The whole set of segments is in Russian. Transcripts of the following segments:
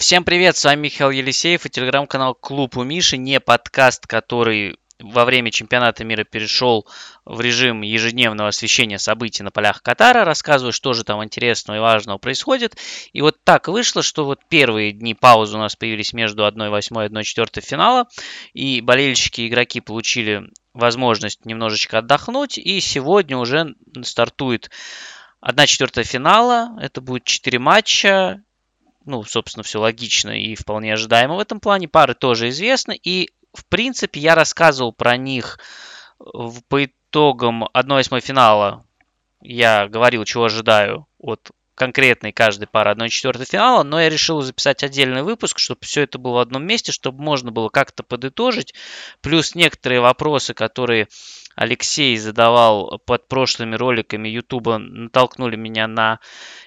Всем привет, с вами Михаил Елисеев и телеграм-канал Клуб у Миши, не подкаст, который во время чемпионата мира перешел в режим ежедневного освещения событий на полях Катара, рассказываю, что же там интересного и важного происходит. И вот так вышло, что вот первые дни паузы у нас появились между 1-8 и 1-4 финала, и болельщики и игроки получили возможность немножечко отдохнуть, и сегодня уже стартует 1-4 финала, это будет 4 матча, ну, собственно, все логично и вполне ожидаемо в этом плане. Пары тоже известны, и в принципе, я рассказывал про них по итогам 1-8 финала. Я говорил, чего ожидаю от конкретной каждой пары 1-4 финала, но я решил записать отдельный выпуск, чтобы все это было в одном месте, чтобы можно было как-то подытожить. Плюс некоторые вопросы, которые Алексей задавал под прошлыми роликами Ютуба, натолкнули меня на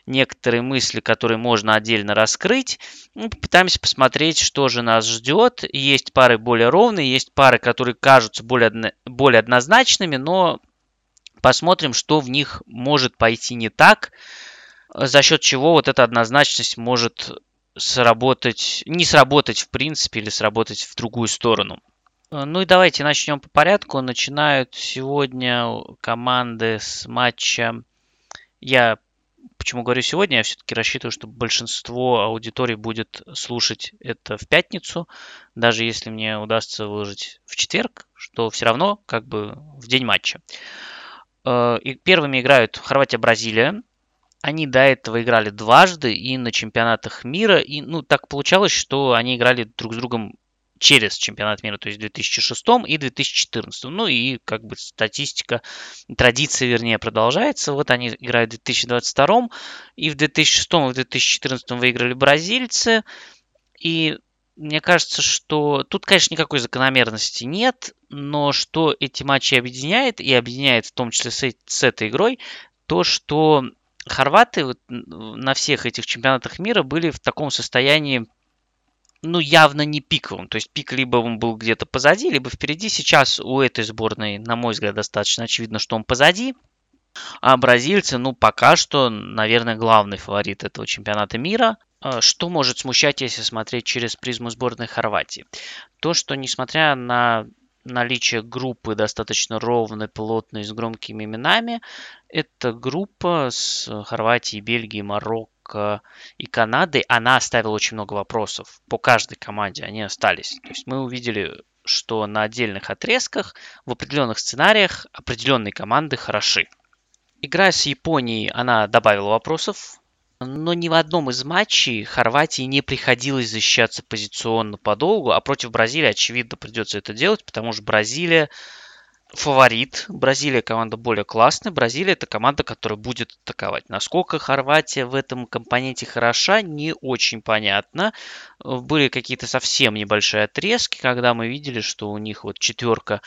некоторые мысли, которые можно отдельно раскрыть. Мы попытаемся посмотреть, что же нас ждет. Есть пары более ровные, есть пары, которые кажутся более, более однозначными, но посмотрим, что в них может пойти не так, за счет чего вот эта однозначность может сработать, не сработать в принципе или сработать в другую сторону. Ну и давайте начнем по порядку. Начинают сегодня команды с матча. Я почему говорю сегодня? Я все-таки рассчитываю, что большинство аудитории будет слушать это в пятницу, даже если мне удастся выложить в четверг, что все равно как бы в день матча. Э, и первыми играют Хорватия-Бразилия. Они до этого играли дважды и на чемпионатах мира. И ну, так получалось, что они играли друг с другом через чемпионат мира, то есть в 2006 и 2014. Ну и как бы статистика, традиция, вернее, продолжается. Вот они играют в 2022 и в 2006 и в 2014 выиграли бразильцы. И мне кажется, что тут, конечно, никакой закономерности нет, но что эти матчи объединяет, и объединяет в том числе с, с этой игрой, то, что хорваты вот на всех этих чемпионатах мира были в таком состоянии ну, явно не пиковым. То есть пик либо он был где-то позади, либо впереди. Сейчас у этой сборной, на мой взгляд, достаточно очевидно, что он позади. А бразильцы, ну, пока что, наверное, главный фаворит этого чемпионата мира. А, что может смущать, если смотреть через призму сборной Хорватии? То, что несмотря на наличие группы достаточно ровной, плотной, с громкими именами, эта группа с Хорватией, Бельгией, Марокко, и Канады, она оставила очень много вопросов. По каждой команде они остались. То есть мы увидели, что на отдельных отрезках, в определенных сценариях определенные команды хороши. Игра с Японией, она добавила вопросов, но ни в одном из матчей Хорватии не приходилось защищаться позиционно подолгу, а против Бразилии, очевидно, придется это делать, потому что Бразилия фаворит. Бразилия команда более классная. Бразилия это команда, которая будет атаковать. Насколько Хорватия в этом компоненте хороша, не очень понятно. Были какие-то совсем небольшие отрезки, когда мы видели, что у них вот четверка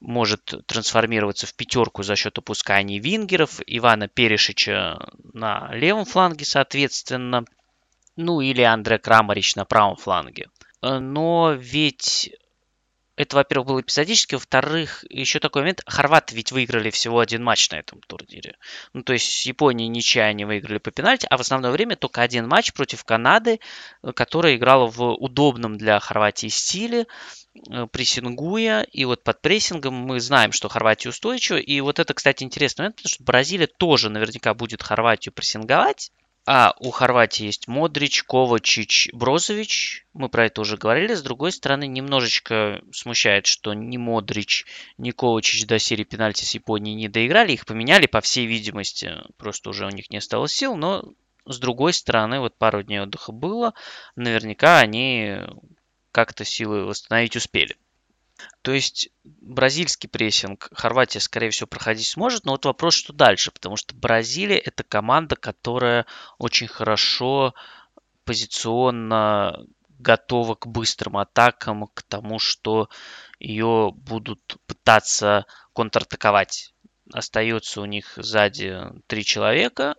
может трансформироваться в пятерку за счет опускания вингеров, Ивана Перешича на левом фланге, соответственно, ну или Андре Крамарич на правом фланге. Но ведь это, во-первых, было эпизодически, во-вторых, еще такой момент, хорваты ведь выиграли всего один матч на этом турнире. Ну, то есть с Японией ничья они выиграли по пенальти, а в основное время только один матч против Канады, э, которая играла в удобном для Хорватии стиле, э, прессингуя, и вот под прессингом мы знаем, что Хорватия устойчива, и вот это, кстати, интересный момент, потому что Бразилия тоже наверняка будет Хорватию прессинговать, а, у Хорватии есть Модрич, Ковачич, Брозович. Мы про это уже говорили. С другой стороны, немножечко смущает, что ни Модрич, ни Ковачич до серии пенальти с Японией не доиграли. Их поменяли, по всей видимости. Просто уже у них не осталось сил. Но с другой стороны, вот пару дней отдыха было. Наверняка они как-то силы восстановить успели. То есть бразильский прессинг Хорватия, скорее всего, проходить сможет, но вот вопрос, что дальше, потому что Бразилия это команда, которая очень хорошо позиционно готова к быстрым атакам, к тому, что ее будут пытаться контратаковать. Остается у них сзади три человека,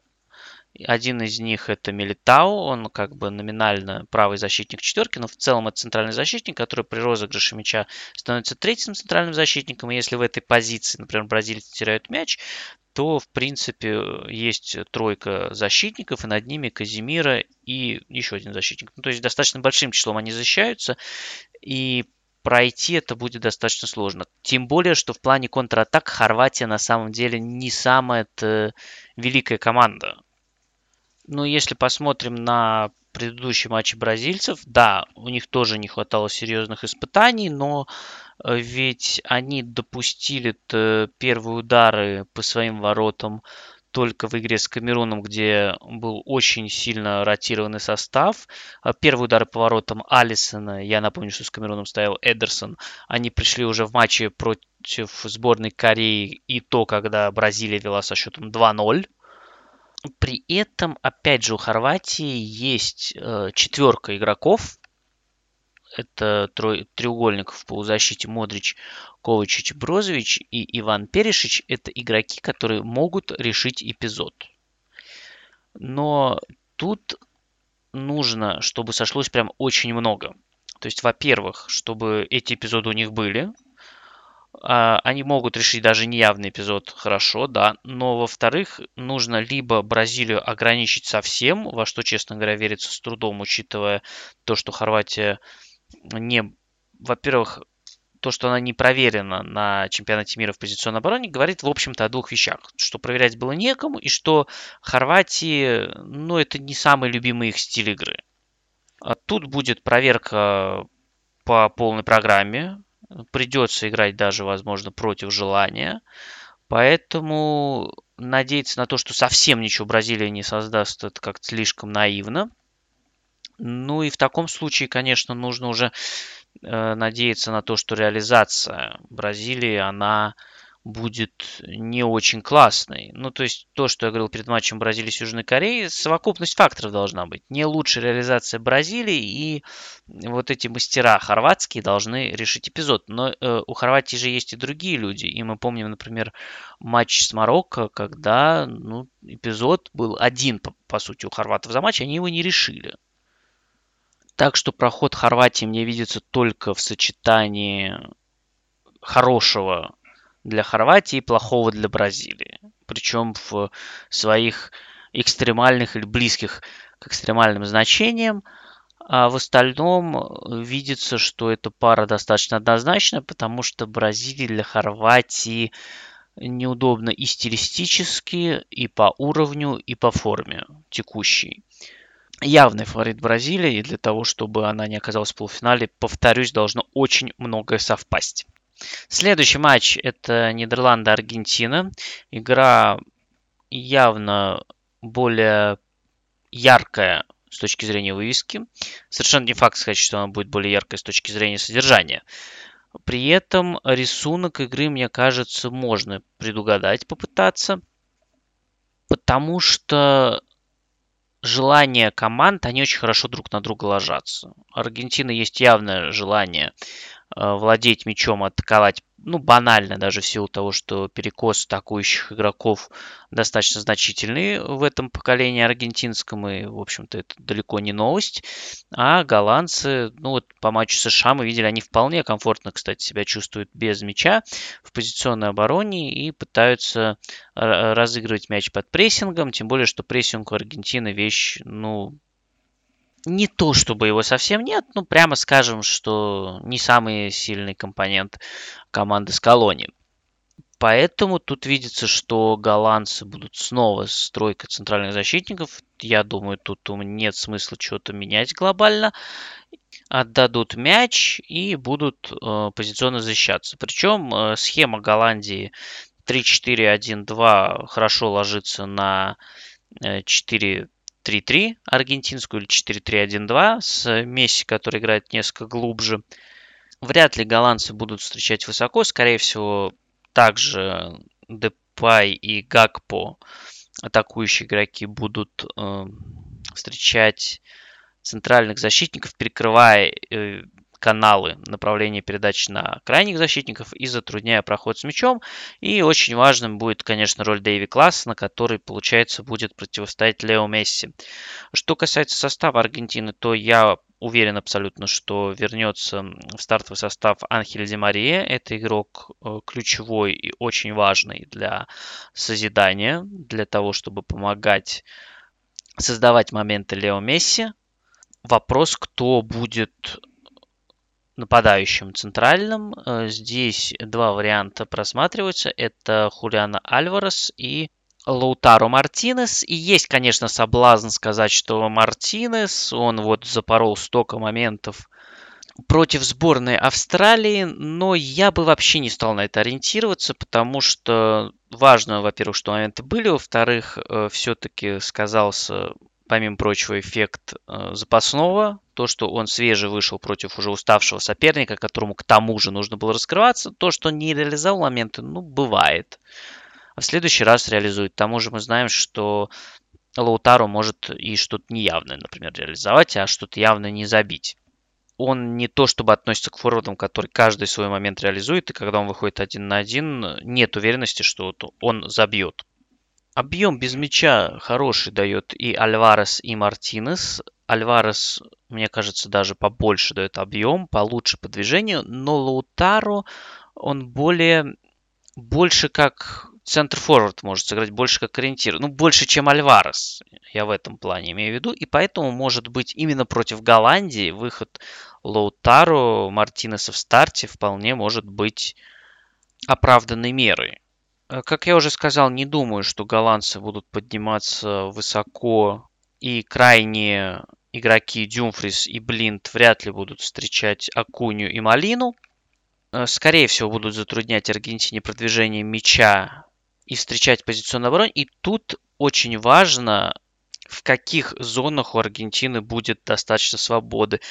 один из них это Милитау, он как бы номинально правый защитник четверки, но в целом это центральный защитник, который при розыгрыше мяча становится третьим центральным защитником. И если в этой позиции, например, бразильцы теряют мяч, то, в принципе, есть тройка защитников, и над ними Казимира и еще один защитник. Ну, то есть достаточно большим числом они защищаются, и пройти это будет достаточно сложно. Тем более, что в плане контратак Хорватия на самом деле не самая великая команда. Ну, если посмотрим на предыдущие матчи бразильцев, да, у них тоже не хватало серьезных испытаний, но э, ведь они допустили первые удары по своим воротам только в игре с Камеруном, где был очень сильно ротированный состав. А первые удары по воротам Алисона, я напомню, что с Камеруном стоял Эдерсон, они пришли уже в матче против сборной Кореи и то, когда Бразилия вела со счетом 2-0. При этом, опять же, у Хорватии есть э, четверка игроков. Это треугольник в полузащите Модрич, Ковачич, Брозович и Иван Перешич. Это игроки, которые могут решить эпизод. Но тут нужно, чтобы сошлось прям очень много. То есть, во-первых, чтобы эти эпизоды у них были, они могут решить даже неявный эпизод хорошо, да, но во-вторых, нужно либо Бразилию ограничить совсем, во что, честно говоря, верится с трудом, учитывая то, что Хорватия не, во-первых, то, что она не проверена на чемпионате мира в позиционной обороне, говорит, в общем-то, о двух вещах. Что проверять было некому, и что Хорватии, ну, это не самый любимый их стиль игры. А тут будет проверка по полной программе придется играть даже, возможно, против желания. Поэтому надеяться на то, что совсем ничего Бразилия не создаст, это как-то слишком наивно. Ну и в таком случае, конечно, нужно уже э, надеяться на то, что реализация Бразилии, она будет не очень классной. Ну, то есть то, что я говорил перед матчем Бразилии с Южной Кореей, совокупность факторов должна быть. Не лучшая реализация Бразилии и вот эти мастера хорватские должны решить эпизод. Но э, у Хорватии же есть и другие люди. И мы помним, например, матч с Марокко, когда ну, эпизод был один, по, по сути, у хорватов за матч, они его не решили. Так что проход Хорватии мне видится только в сочетании хорошего для Хорватии, плохого для Бразилии. Причем в своих экстремальных или близких к экстремальным значениям. А в остальном видится, что эта пара достаточно однозначна, потому что Бразилия для Хорватии неудобно и стилистически, и по уровню, и по форме текущей. Явный фаворит Бразилии, и для того, чтобы она не оказалась в полуфинале, повторюсь, должно очень многое совпасть. Следующий матч это Нидерланды-Аргентина. Игра явно более яркая с точки зрения вывески. Совершенно не факт сказать, что она будет более яркой с точки зрения содержания. При этом рисунок игры, мне кажется, можно предугадать, попытаться. Потому что желания команд, они очень хорошо друг на друга ложатся. У Аргентины есть явное желание владеть мячом, атаковать, ну, банально даже в силу того, что перекос атакующих игроков достаточно значительный в этом поколении аргентинском, и, в общем-то, это далеко не новость. А голландцы, ну, вот по матчу США мы видели, они вполне комфортно, кстати, себя чувствуют без мяча в позиционной обороне и пытаются разыгрывать мяч под прессингом, тем более, что прессинг у Аргентины вещь, ну, не то, чтобы его совсем нет, ну, прямо скажем, что не самый сильный компонент команды с колонией. Поэтому тут видится, что голландцы будут снова с тройкой центральных защитников. Я думаю, тут нет смысла что-то менять глобально. Отдадут мяч и будут э, позиционно защищаться. Причем э, схема Голландии 3-4-1-2 хорошо ложится на э, 4 3-3 аргентинскую или 4-3-1-2 с Месси, который играет несколько глубже. Вряд ли голландцы будут встречать высоко. Скорее всего, также Депай и Гакпо, атакующие игроки, будут э, встречать центральных защитников, перекрывая э, каналы направления передач на крайних защитников и затрудняя проход с мячом. И очень важным будет, конечно, роль Дэйви Класс, на который, получается, будет противостоять Лео Месси. Что касается состава Аргентины, то я уверен абсолютно, что вернется в стартовый состав Анхель Ди Мария. Это игрок э, ключевой и очень важный для созидания, для того, чтобы помогать создавать моменты Лео Месси. Вопрос, кто будет нападающим центральным. Э, здесь два варианта просматриваются. Это Хулиана Альварес и Лаутаро Мартинес. И есть, конечно, соблазн сказать, что Мартинес, он вот запорол столько моментов против сборной Австралии, но я бы вообще не стал на это ориентироваться, потому что важно, во-первых, что моменты были, во-вторых, э, все-таки сказался, помимо прочего, эффект э, запасного, то, что он свежий вышел против уже уставшего соперника, которому к тому же нужно было раскрываться, то, что не реализовал моменты, ну, бывает а в следующий раз реализует. К тому же мы знаем, что Лаутару может и что-то неявное, например, реализовать, а что-то явно не забить. Он не то чтобы относится к форвардам, который каждый свой момент реализует, и когда он выходит один на один, нет уверенности, что он забьет. Объем без мяча хороший дает и Альварес, и Мартинес. Альварес, мне кажется, даже побольше дает объем, получше по движению, но Лаутаро, он более, больше как центр форвард может сыграть больше как ориентир. Ну, больше, чем Альварес, я в этом плане имею в виду. И поэтому, может быть, именно против Голландии выход Лоутару Мартинеса в старте вполне может быть оправданной мерой. Э, как я уже сказал, не думаю, что голландцы будут подниматься высоко и крайние игроки Дюмфрис и Блинт вряд ли будут встречать Акуню и Малину. Э, скорее всего, будут затруднять Аргентине продвижение мяча и встречать позиционную оборону. И тут очень важно, в каких зонах у Аргентины будет достаточно свободы.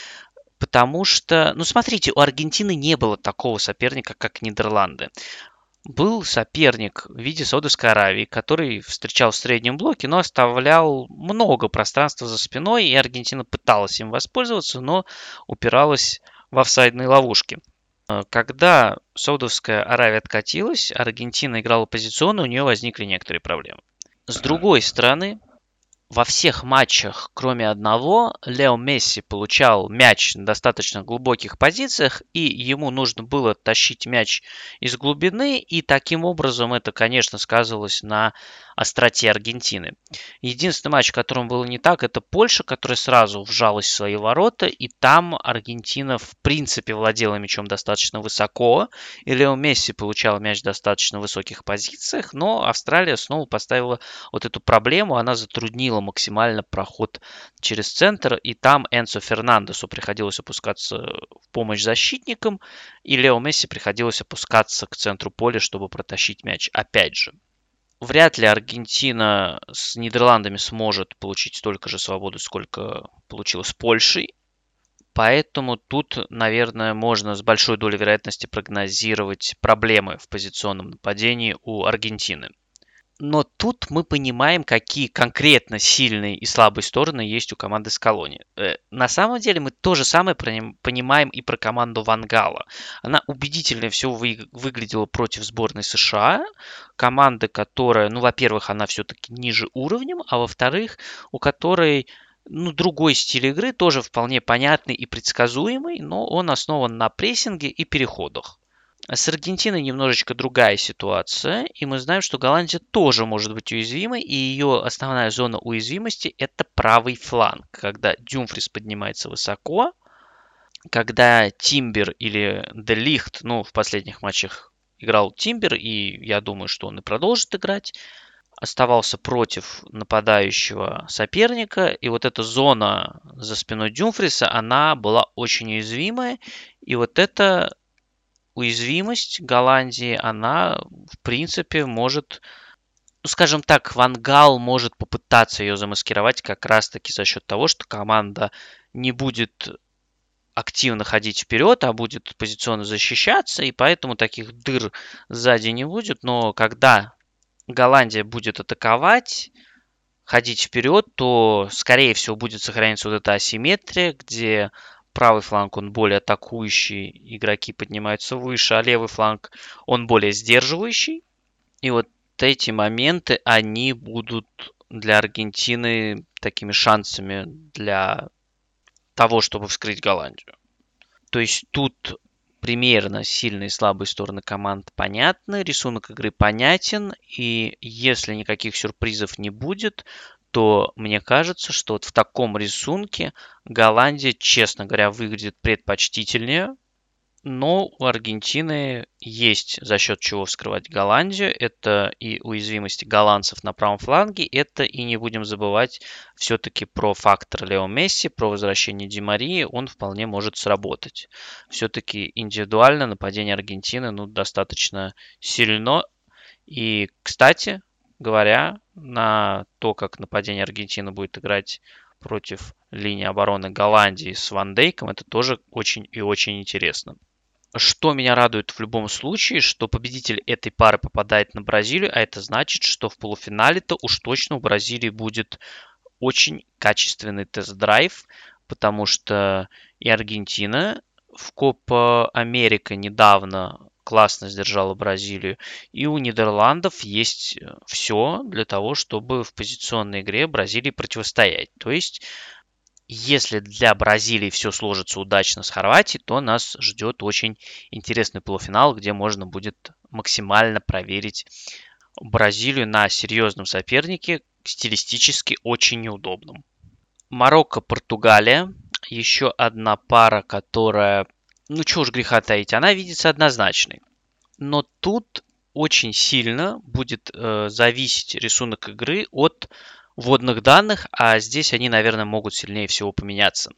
Потому что, ну смотрите, у Аргентины не было такого соперника, как Нидерланды. Был соперник в виде Саудовской Аравии, который встречал в среднем блоке, но оставлял много пространства за спиной, и Аргентина пыталась им воспользоваться, но упиралась в офсайдные ловушки. Э, когда Саудовская Аравия откатилась, Аргентина играла позиционно, у нее возникли некоторые проблемы. С другой стороны, во всех матчах, кроме одного, Лео Месси получал мяч на достаточно глубоких позициях, и ему нужно было тащить мяч из глубины, и таким образом это, конечно, сказывалось на остроте Аргентины. Единственный матч, в котором было не так, это Польша, которая сразу вжалась в свои ворота, и там Аргентина в принципе владела мячом достаточно высоко, и Лео Месси получал мяч в достаточно высоких позициях, но Австралия снова поставила вот эту проблему, она затруднила максимально проход через центр, и там Энсо Фернандесу приходилось опускаться в помощь защитникам, и Лео Месси приходилось опускаться к центру поля, чтобы протащить мяч. Опять же, вряд ли Аргентина с Нидерландами сможет получить столько же свободы, сколько получила с Польшей. Поэтому тут, наверное, можно с большой долей вероятности прогнозировать проблемы в позиционном нападении у Аргентины. Но тут мы понимаем, какие конкретно сильные и слабые стороны есть у команды Скалони. Э, на самом деле мы то же самое понимаем и про команду Вангала. Она убедительнее всего вы, выглядела против сборной США. Команды, которая, ну, во-первых, она все-таки ниже уровнем, а во-вторых, у которой ну, другой стиль игры, тоже вполне понятный и предсказуемый, но он основан на прессинге и переходах. С Аргентиной немножечко другая ситуация, и мы знаем, что Голландия тоже может быть уязвимой, и ее основная зона уязвимости – это правый фланг, когда Дюмфрис поднимается высоко, когда Тимбер или Делихт, ну, в последних матчах играл Тимбер, и я думаю, что он и продолжит играть, оставался против нападающего соперника, и вот эта зона за спиной Дюмфриса, она была очень уязвимая, и вот это уязвимость Голландии, она, в принципе, может, ну, скажем так, Вангал может попытаться ее замаскировать как раз-таки за счет того, что команда не будет активно ходить вперед, а будет позиционно защищаться, и поэтому таких дыр сзади не будет. Но когда Голландия будет атаковать, ходить вперед, то, скорее всего, будет сохраняться вот эта асимметрия, где правый фланг, он более атакующий, игроки поднимаются выше, а левый фланг, он более сдерживающий. И вот эти моменты, они будут для Аргентины такими шансами для того, чтобы вскрыть Голландию. То есть тут примерно сильные и слабые стороны команд понятны, рисунок игры понятен, и если никаких сюрпризов не будет, то мне кажется, что вот в таком рисунке Голландия, честно говоря, выглядит предпочтительнее, но у Аргентины есть за счет чего вскрывать Голландию. Это и уязвимости голландцев на правом фланге. Это и не будем забывать все-таки про фактор Лео Месси, про возвращение Ди Марии. Он вполне может сработать. Все-таки индивидуально нападение Аргентины ну, достаточно сильно. И, кстати говоря, на то, как нападение Аргентины будет играть против линии обороны Голландии с Ван Дейком, это тоже очень и очень интересно. Что меня радует в любом случае, что победитель этой пары попадает на Бразилию, а это значит, что в полуфинале-то уж точно у Бразилии будет очень качественный тест-драйв, потому что и Аргентина в Копа Америка недавно классно сдержала Бразилию, и у Нидерландов есть все для того, чтобы в позиционной игре Бразилии противостоять. То есть если для Бразилии все сложится удачно с Хорватией, то нас ждет очень интересный полуфинал, где можно будет максимально проверить Бразилию на серьезном сопернике, стилистически очень неудобном. Марокко-Португалия. Еще одна пара, которая, ну чего уж греха таить, она видится однозначной. Но тут очень сильно будет э, зависеть рисунок игры от вводных данных, а здесь они, наверное, могут сильнее всего поменяться.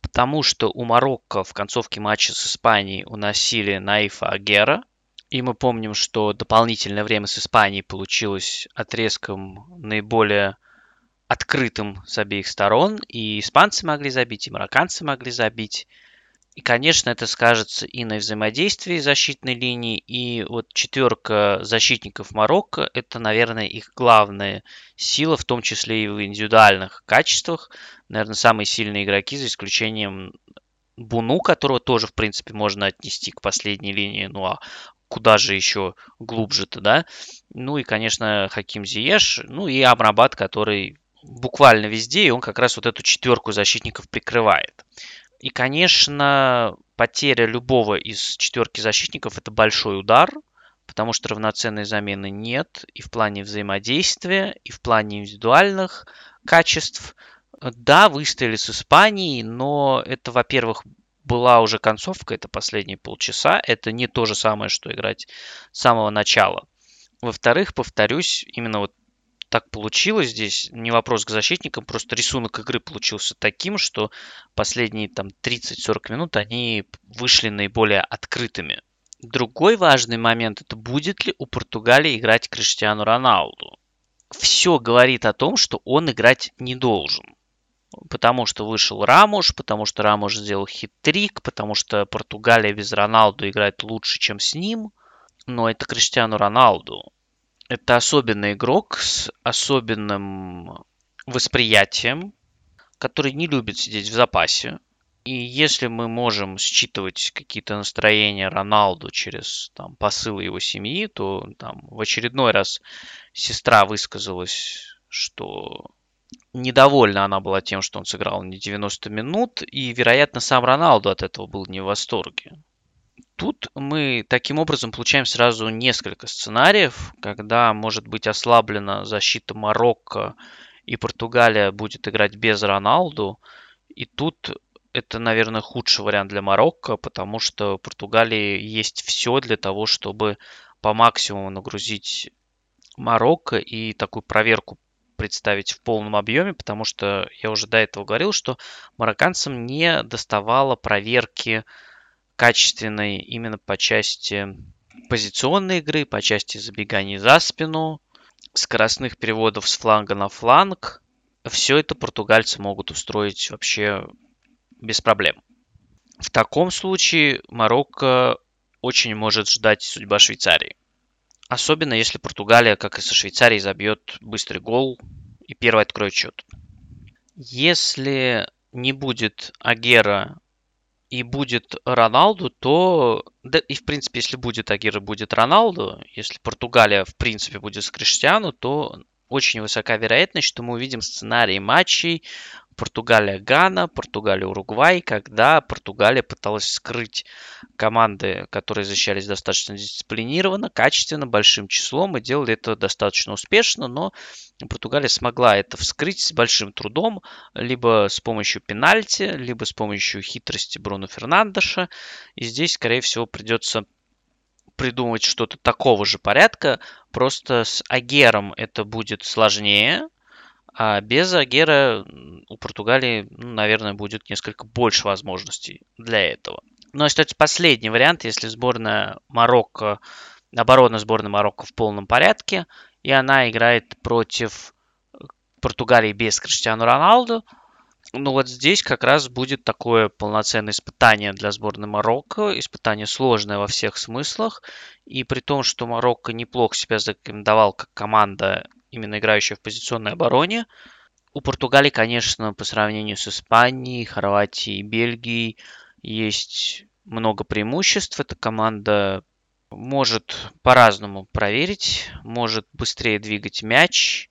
Потому что у Марокко в концовке матча с Испанией уносили Наифа Агера, и мы помним, что дополнительное время с Испанией получилось отрезком наиболее открытым с обеих сторон. И испанцы могли забить, и марокканцы могли забить. И, конечно, это скажется и на взаимодействии защитной линии, и вот четверка защитников Марокко – это, наверное, их главная сила, в том числе и в индивидуальных качествах. Наверное, самые сильные игроки, за исключением Буну, которого тоже, в принципе, можно отнести к последней линии, ну а куда же еще глубже-то, да? Ну и, конечно, Хаким Зиеш, ну и Амрабат, который буквально везде, и он как раз вот эту четверку защитников прикрывает. И, конечно, потеря любого из четверки защитников это большой удар, потому что равноценной замены нет и в плане взаимодействия, и в плане индивидуальных качеств. Да, выстояли с Испанией, но это, во-первых, была уже концовка, это последние полчаса. Это не то же самое, что играть с самого начала. Во-вторых, повторюсь, именно вот так получилось здесь. Не вопрос к защитникам, просто рисунок игры получился таким, что последние там 30-40 минут они вышли наиболее открытыми. Другой важный момент это будет ли у Португалии играть Криштиану Роналду. Все говорит о том, что он играть не должен. Потому что вышел Рамуш, потому что Рамуш сделал хит-трик, потому что Португалия без Роналду играет лучше, чем с ним. Но это Криштиану Роналду. Это особенный игрок с особенным восприятием, который не любит сидеть в запасе. И если мы можем считывать какие-то настроения Роналду через там, посылы его семьи, то там, в очередной раз сестра высказалась, что недовольна она была тем, что он сыграл не 90 минут, и, вероятно, сам Роналду от этого был не в восторге. Тут мы таким образом получаем сразу несколько сценариев, когда может быть ослаблена защита Марокко и Португалия будет играть без Роналду. И тут это, наверное, худший вариант для Марокко, потому что Португалии есть все для того, чтобы по максимуму нагрузить Марокко и такую проверку представить в полном объеме, потому что я уже до этого говорил, что марокканцам не доставало проверки качественной именно по части позиционной игры, по части забеганий за спину, скоростных переводов с фланга на фланг. Все это португальцы могут устроить вообще без проблем. В таком случае Марокко очень может ждать судьба Швейцарии. Особенно если Португалия, как и со Швейцарией, забьет быстрый гол и первый откроет счет. Если не будет Агера и будет Роналду, то... Да и, в принципе, если будет Агир будет Роналду, если Португалия, в принципе, будет с Криштиану, то очень высока вероятность, что мы увидим сценарий матчей Португалия-Гана, Португалия-Уругвай, когда Португалия пыталась скрыть команды, которые защищались достаточно дисциплинированно, качественно, большим числом, и делали это достаточно успешно, но Португалия смогла это вскрыть с большим трудом, либо с помощью пенальти, либо с помощью хитрости Бруно Фернандеша, и здесь, скорее всего, придется придумать что-то такого же порядка, просто с Агером это будет сложнее, а без Агера у Португалии, ну, наверное, будет несколько больше возможностей для этого. Но остается последний вариант, если сборная Марокко, оборона сборной Марокко в полном порядке, и она играет против Португалии без Криштиану Роналду, ну вот здесь как раз будет такое полноценное испытание для сборной Марокко, испытание сложное во всех смыслах, и при том, что Марокко неплохо себя зарекомендовал как команда именно играющая в позиционной обороне. У Португалии, конечно, по сравнению с Испанией, Хорватией Бельгией есть много преимуществ. Эта команда может по-разному проверить, может быстрее двигать мяч.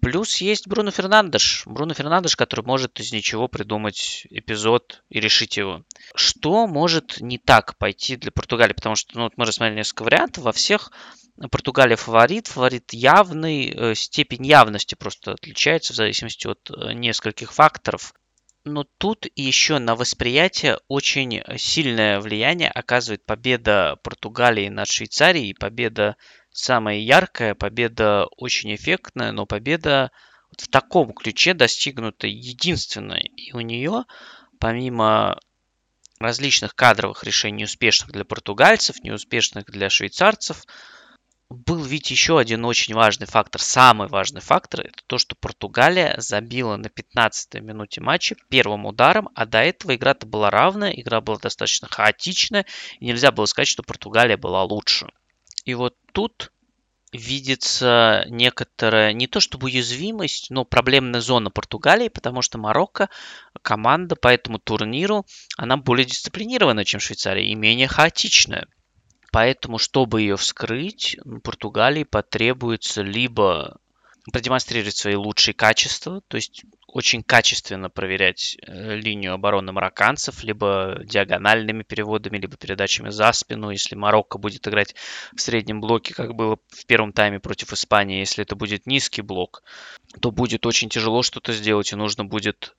Плюс есть Бруно Фернандеш. Бруно Фернандеш, который может из ничего придумать эпизод и решить его. Что может не так пойти для Португалии? Потому что ну, вот мы рассмотрели несколько вариантов. Во всех Португалия фаворит, фаворит явный, э, степень явности просто отличается в зависимости от э, нескольких факторов. Но тут еще на восприятие очень сильное влияние оказывает победа Португалии над Швейцарией, победа самая яркая, победа очень эффектная, но победа в таком ключе достигнута единственная. И у нее, помимо различных кадровых решений, успешных для португальцев, неуспешных для швейцарцев, был ведь еще один очень важный фактор, самый важный фактор, это то, что Португалия забила на 15-й минуте матча первым ударом, а до этого игра-то была равная, игра была достаточно хаотичная, и нельзя было сказать, что Португалия была лучше. И вот тут видится некоторая, не то чтобы уязвимость, но проблемная зона Португалии, потому что Марокко, команда по этому турниру, она более дисциплинированная, чем Швейцария, и менее хаотичная. Поэтому, чтобы ее вскрыть, Португалии потребуется либо продемонстрировать свои лучшие качества, то есть очень качественно проверять э, линию обороны марокканцев, либо диагональными переводами, либо передачами за спину. Если Марокко будет играть в среднем блоке, как было в первом тайме против Испании, если это будет низкий блок, то будет очень тяжело что-то сделать, и нужно будет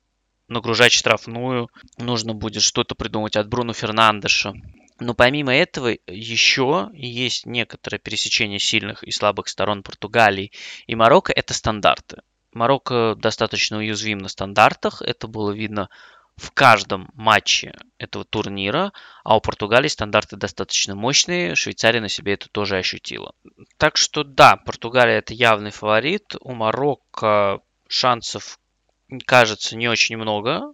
нагружать штрафную, нужно будет что-то придумать от Бруно Фернандеша. Но помимо этого еще есть некоторое пересечение сильных и слабых сторон Португалии и Марокко. Это стандарты. Марокко достаточно уязвим на стандартах. Это было видно в каждом матче этого турнира, а у Португалии стандарты достаточно мощные, Швейцария на себе это тоже ощутила. Так что да, Португалия это явный фаворит, у Марокко шансов кажется не очень много,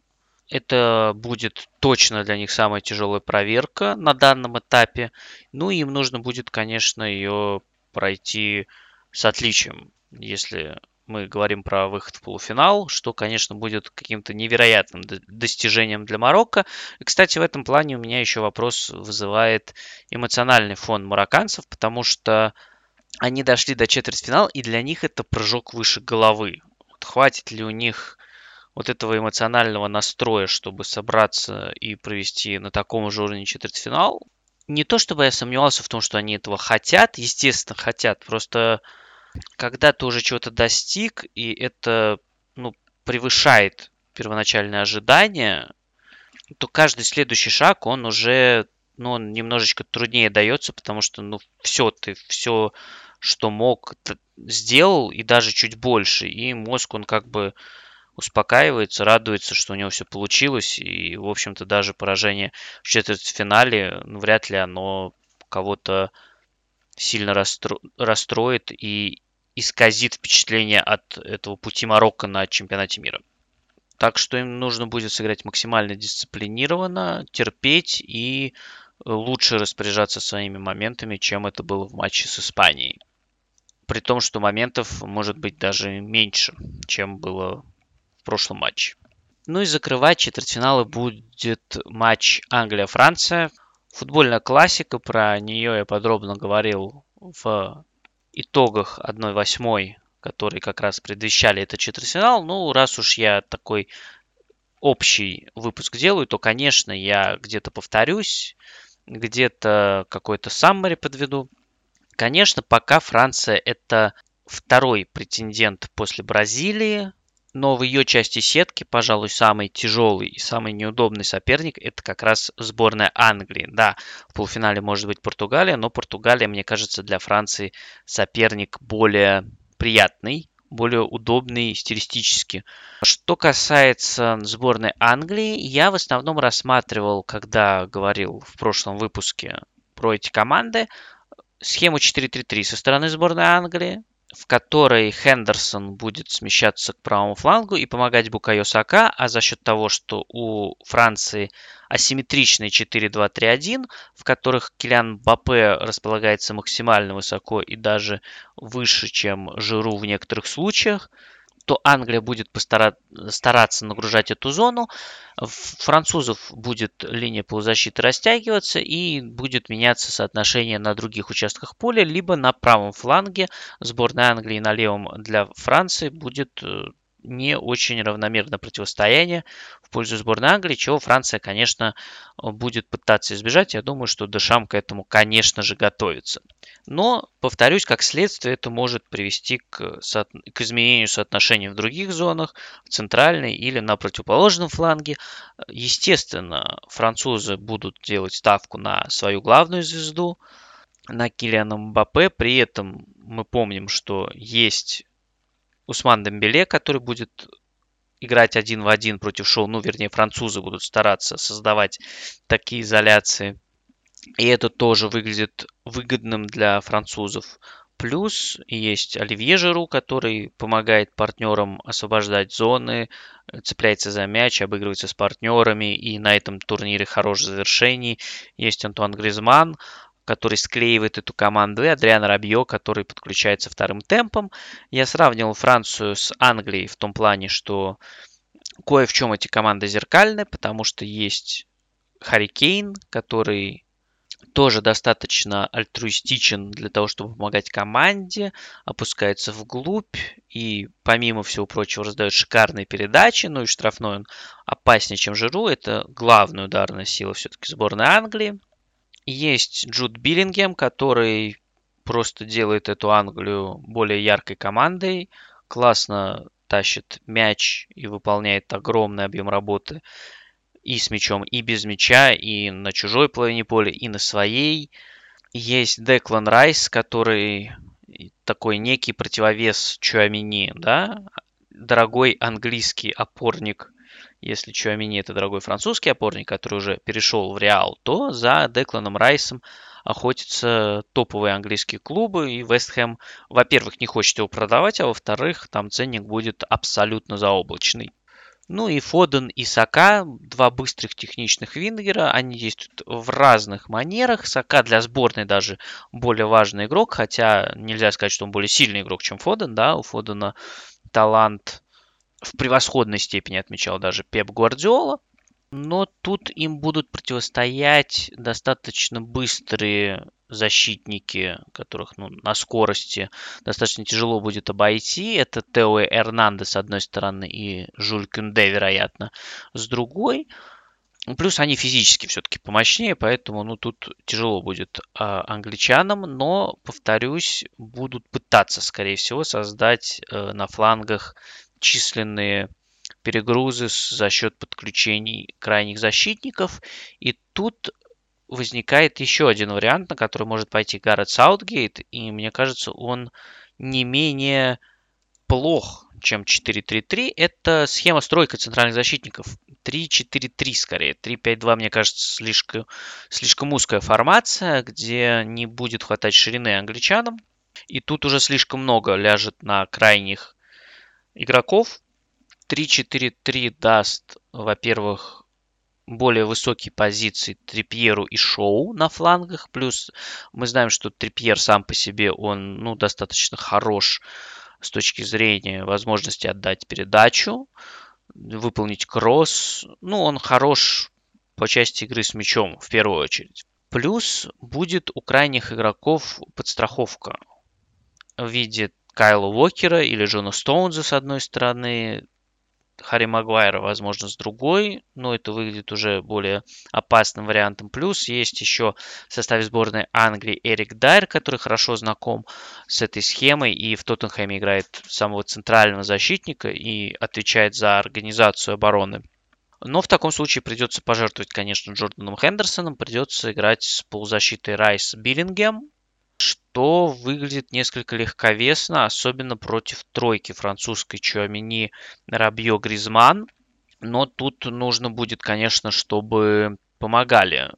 это будет точно для них самая тяжелая проверка на данном этапе. Ну им нужно будет, конечно, ее пройти с отличием, если мы говорим про выход в полуфинал, что, конечно, будет каким-то невероятным достижением для Марокко. И, кстати, в этом плане у меня еще вопрос вызывает эмоциональный фон марокканцев, потому что они дошли до четвертьфинала, и для них это прыжок выше головы. Вот хватит ли у них вот этого эмоционального настроя, чтобы собраться и провести на таком же уровне четвертьфинал. Не то чтобы я сомневался в том, что они этого хотят, естественно, хотят, просто когда ты уже чего-то достиг, и это ну, превышает первоначальные ожидания, то каждый следующий шаг, он уже ну, он немножечко труднее дается, потому что ну, все, ты все, что мог, сделал, и даже чуть больше. И мозг, он как бы успокаивается, радуется, что у него все получилось. И, в общем-то, даже поражение в четвертьфинале, ну, вряд ли оно кого-то сильно расстро... расстроит и исказит впечатление от этого пути Марокко на чемпионате мира. Так что им нужно будет сыграть максимально дисциплинированно, терпеть и лучше распоряжаться своими моментами, чем это было в матче с Испанией. При том, что моментов может быть даже меньше, чем было прошлом матче. Ну и закрывать четвертьфиналы будет матч Англия-Франция. Футбольная классика, про нее я подробно говорил в итогах 1-8, которые как раз предвещали этот четвертьфинал. Ну, раз уж я такой общий выпуск делаю, то, конечно, я где-то повторюсь, где-то какой-то саммари подведу. Конечно, пока Франция это второй претендент после Бразилии, но в ее части сетки, пожалуй, самый тяжелый и самый неудобный соперник это как раз сборная Англии. Да, в полуфинале может быть Португалия, но Португалия, мне кажется, для Франции соперник более приятный, более удобный стилистически. Что касается сборной Англии, я в основном рассматривал, когда говорил в прошлом выпуске про эти команды, схему 4-3-3 со стороны сборной Англии, в которой Хендерсон будет смещаться к правому флангу и помогать Букайо Сака, а за счет того, что у Франции асимметричный 4-2-3-1, в которых Килян Бапе располагается максимально высоко и даже выше, чем Жиру в некоторых случаях, то Англия будет стараться нагружать эту зону, французов будет линия полузащиты растягиваться и будет меняться соотношение на других участках поля, либо на правом фланге сборная Англии на левом для Франции будет э, не очень равномерное противостояние в пользу сборной Англии, чего Франция, конечно, будет пытаться избежать. Я думаю, что Дешам к этому, конечно же, готовится. Но, повторюсь, как следствие, это может привести к, к изменению соотношений в других зонах, в центральной или на противоположном фланге. Естественно, французы будут делать ставку на свою главную звезду, на Килиана Мбаппе. При этом мы помним, что есть Усман Дембеле, который будет играть один в один против Шоу, ну, вернее, французы будут стараться создавать такие изоляции. И это тоже выглядит выгодным для французов. Плюс есть Оливье Жиру, который помогает партнерам освобождать зоны, цепляется за мяч, обыгрывается с партнерами, и на этом турнире хорошее завершений. Есть Антуан Гризман, который склеивает эту команду, и Адриан Рабье, который подключается вторым темпом. Я сравнивал Францию с Англией в том плане, что кое в чем эти команды зеркальны, потому что есть Харри Кейн, который тоже достаточно альтруистичен для того, чтобы помогать команде, опускается вглубь и, помимо всего прочего, раздает шикарные передачи, ну и штрафной он опаснее, чем Жиру. Это главная ударная сила все-таки сборной Англии. Есть Джуд Биллингем, который просто делает эту Англию более яркой командой, классно тащит мяч и выполняет огромный объем работы и с мячом, и без мяча, и на чужой половине поля, и на своей. Есть Деклан Райс, который такой некий противовес Чуамини, да, дорогой английский опорник если Чуамини это дорогой французский опорник, который уже перешел в Реал, то за Декланом Райсом охотятся топовые английские клубы, и Вест Хэм, во-первых, не хочет его продавать, а во-вторых, там ценник будет абсолютно заоблачный. Ну и Фоден и Сака, два быстрых техничных вингера, они действуют в разных манерах. Сака для сборной даже более важный игрок, хотя нельзя сказать, что он более сильный игрок, чем Фоден, да, у Фодена талант в превосходной степени отмечал даже Пеп Гвардиола. Но тут им будут противостоять достаточно быстрые защитники, которых ну, на скорости достаточно тяжело будет обойти. Это Тео Эрнандес с одной стороны и Жуль Кюнде, вероятно, с другой. Плюс они физически все-таки помощнее, поэтому ну, тут тяжело будет а, англичанам, но, повторюсь, будут пытаться, скорее всего, создать э, на флангах численные перегрузы за счет подключений крайних защитников. И тут возникает еще один вариант, на который может пойти Гаррет Саутгейт, и мне кажется, он не менее плох, чем 4-3-3. Это схема стройка центральных защитников. 3-4-3 скорее. 3-5-2, мне кажется, слишком, слишком узкая формация, где не будет хватать ширины англичанам. И тут уже слишком много ляжет на крайних игроков. 3-4-3 даст, во-первых, более высокие позиции Трипьеру и Шоу на флангах. Плюс мы знаем, что Трипьер сам по себе, он ну, достаточно хорош с точки зрения возможности отдать передачу. выполнить кросс. Ну, он хорош по части игры с мячом в первую очередь. Плюс будет у крайних игроков подстраховка в виде Кайла Уокера или Джона Стоунза с одной стороны, Харри Магуайра, возможно, с другой, но это выглядит уже более опасным вариантом. Плюс есть еще в составе сборной Англии Эрик Дайер, который хорошо знаком с этой схемой и в Тоттенхэме играет самого центрального защитника и отвечает за организацию обороны. Но в таком случае придется пожертвовать, конечно, Джорданом Хендерсоном, придется играть с полузащитой Райс Биллингем, что выглядит несколько легковесно, особенно против тройки французской Чуамини, Рабье, Гризман. Но тут нужно будет, конечно, чтобы помогали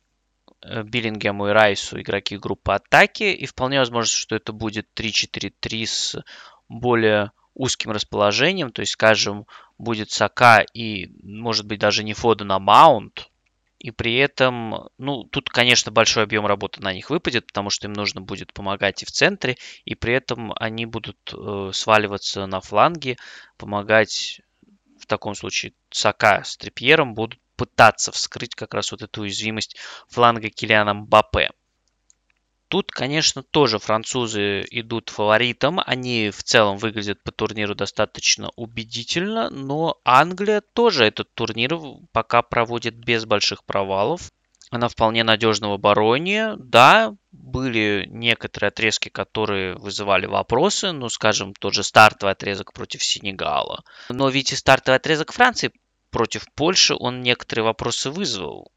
э, Биллингему и Райсу игроки группы атаки. И вполне возможно, что это будет 3-4-3 с более узким расположением. То есть, скажем, будет Сака и, может быть, даже не Фода на Маунт, и при этом, ну, тут, конечно, большой объем работы на них выпадет, потому что им нужно будет помогать и в центре, и при этом они будут э, сваливаться на фланге, помогать в таком случае Сака с Трипьером будут пытаться вскрыть как раз вот эту уязвимость фланга Килиана Мбаппе. Тут, конечно, тоже французы идут фаворитом. Они в целом выглядят по турниру достаточно убедительно, но Англия тоже этот турнир пока проводит без больших провалов. Она вполне надежна в обороне. Да, были некоторые отрезки, которые вызывали вопросы. Ну, скажем, тот же стартовый отрезок против Сенегала. Но ведь и стартовый отрезок Франции против Польши, он некоторые вопросы вызвал.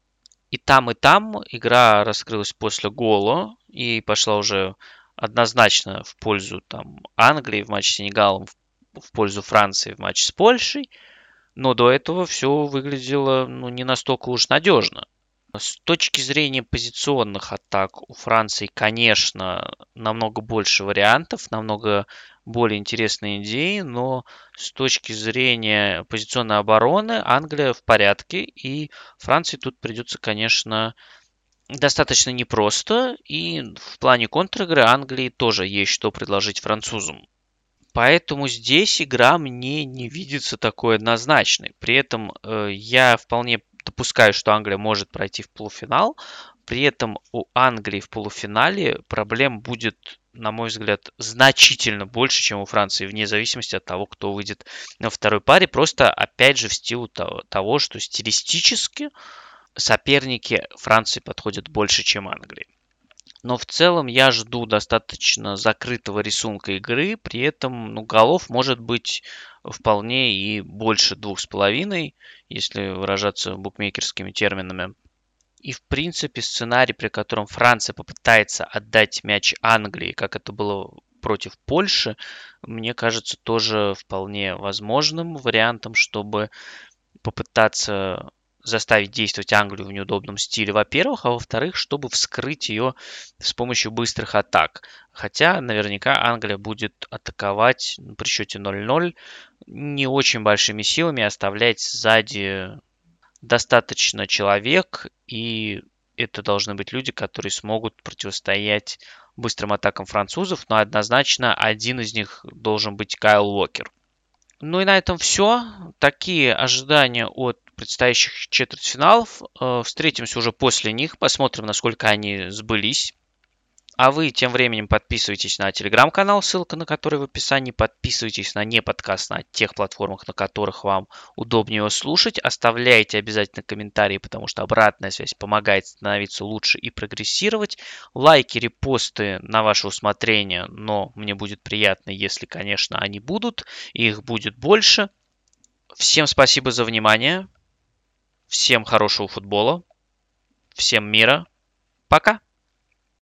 И там, и там игра раскрылась после гола и пошла уже однозначно в пользу там, Англии в матче с Сенегалом, в пользу Франции в матче с Польшей. Но до этого все выглядело ну, не настолько уж надежно. С точки зрения позиционных атак у Франции, конечно, намного больше вариантов, намного более интересные идеи, но с точки зрения позиционной обороны Англия в порядке, и Франции тут придется, конечно, достаточно непросто, и в плане контр-игры Англии тоже есть что предложить французам. Поэтому здесь игра мне не видится такой однозначной. При этом э, я вполне допускаю, что Англия может пройти в полуфинал. При этом у Англии в полуфинале проблем будет, на мой взгляд, значительно больше, чем у Франции, вне зависимости от того, кто выйдет на второй паре. Просто, опять же, в стилу того, что стилистически соперники Франции подходят больше, чем Англии. Но в целом я жду достаточно закрытого рисунка игры, при этом ну, голов может быть вполне и больше двух с половиной, если выражаться букмекерскими терминами. И в принципе сценарий, при котором Франция попытается отдать мяч Англии, как это было против Польши, мне кажется тоже вполне возможным вариантом, чтобы попытаться заставить действовать Англию в неудобном стиле, во-первых, а во-вторых, чтобы вскрыть ее с помощью быстрых атак. Хотя наверняка Англия будет атаковать при счете 0-0 не очень большими силами, оставлять сзади достаточно человек, и это должны быть люди, которые смогут противостоять быстрым атакам французов, но однозначно один из них должен быть Кайл Уокер. Ну и на этом все. Такие ожидания от предстоящих четвертьфиналов. Э, встретимся уже после них, посмотрим, насколько они сбылись. А вы тем временем подписывайтесь на телеграм-канал, ссылка на который в описании. Подписывайтесь на не подкаст на тех платформах, на которых вам удобнее его слушать. Оставляйте обязательно комментарии, потому что обратная связь помогает становиться лучше и прогрессировать. Лайки, репосты на ваше усмотрение, но мне будет приятно, если, конечно, они будут, их будет больше. Всем спасибо за внимание. Всем хорошего футбола. Всем мира. Пока.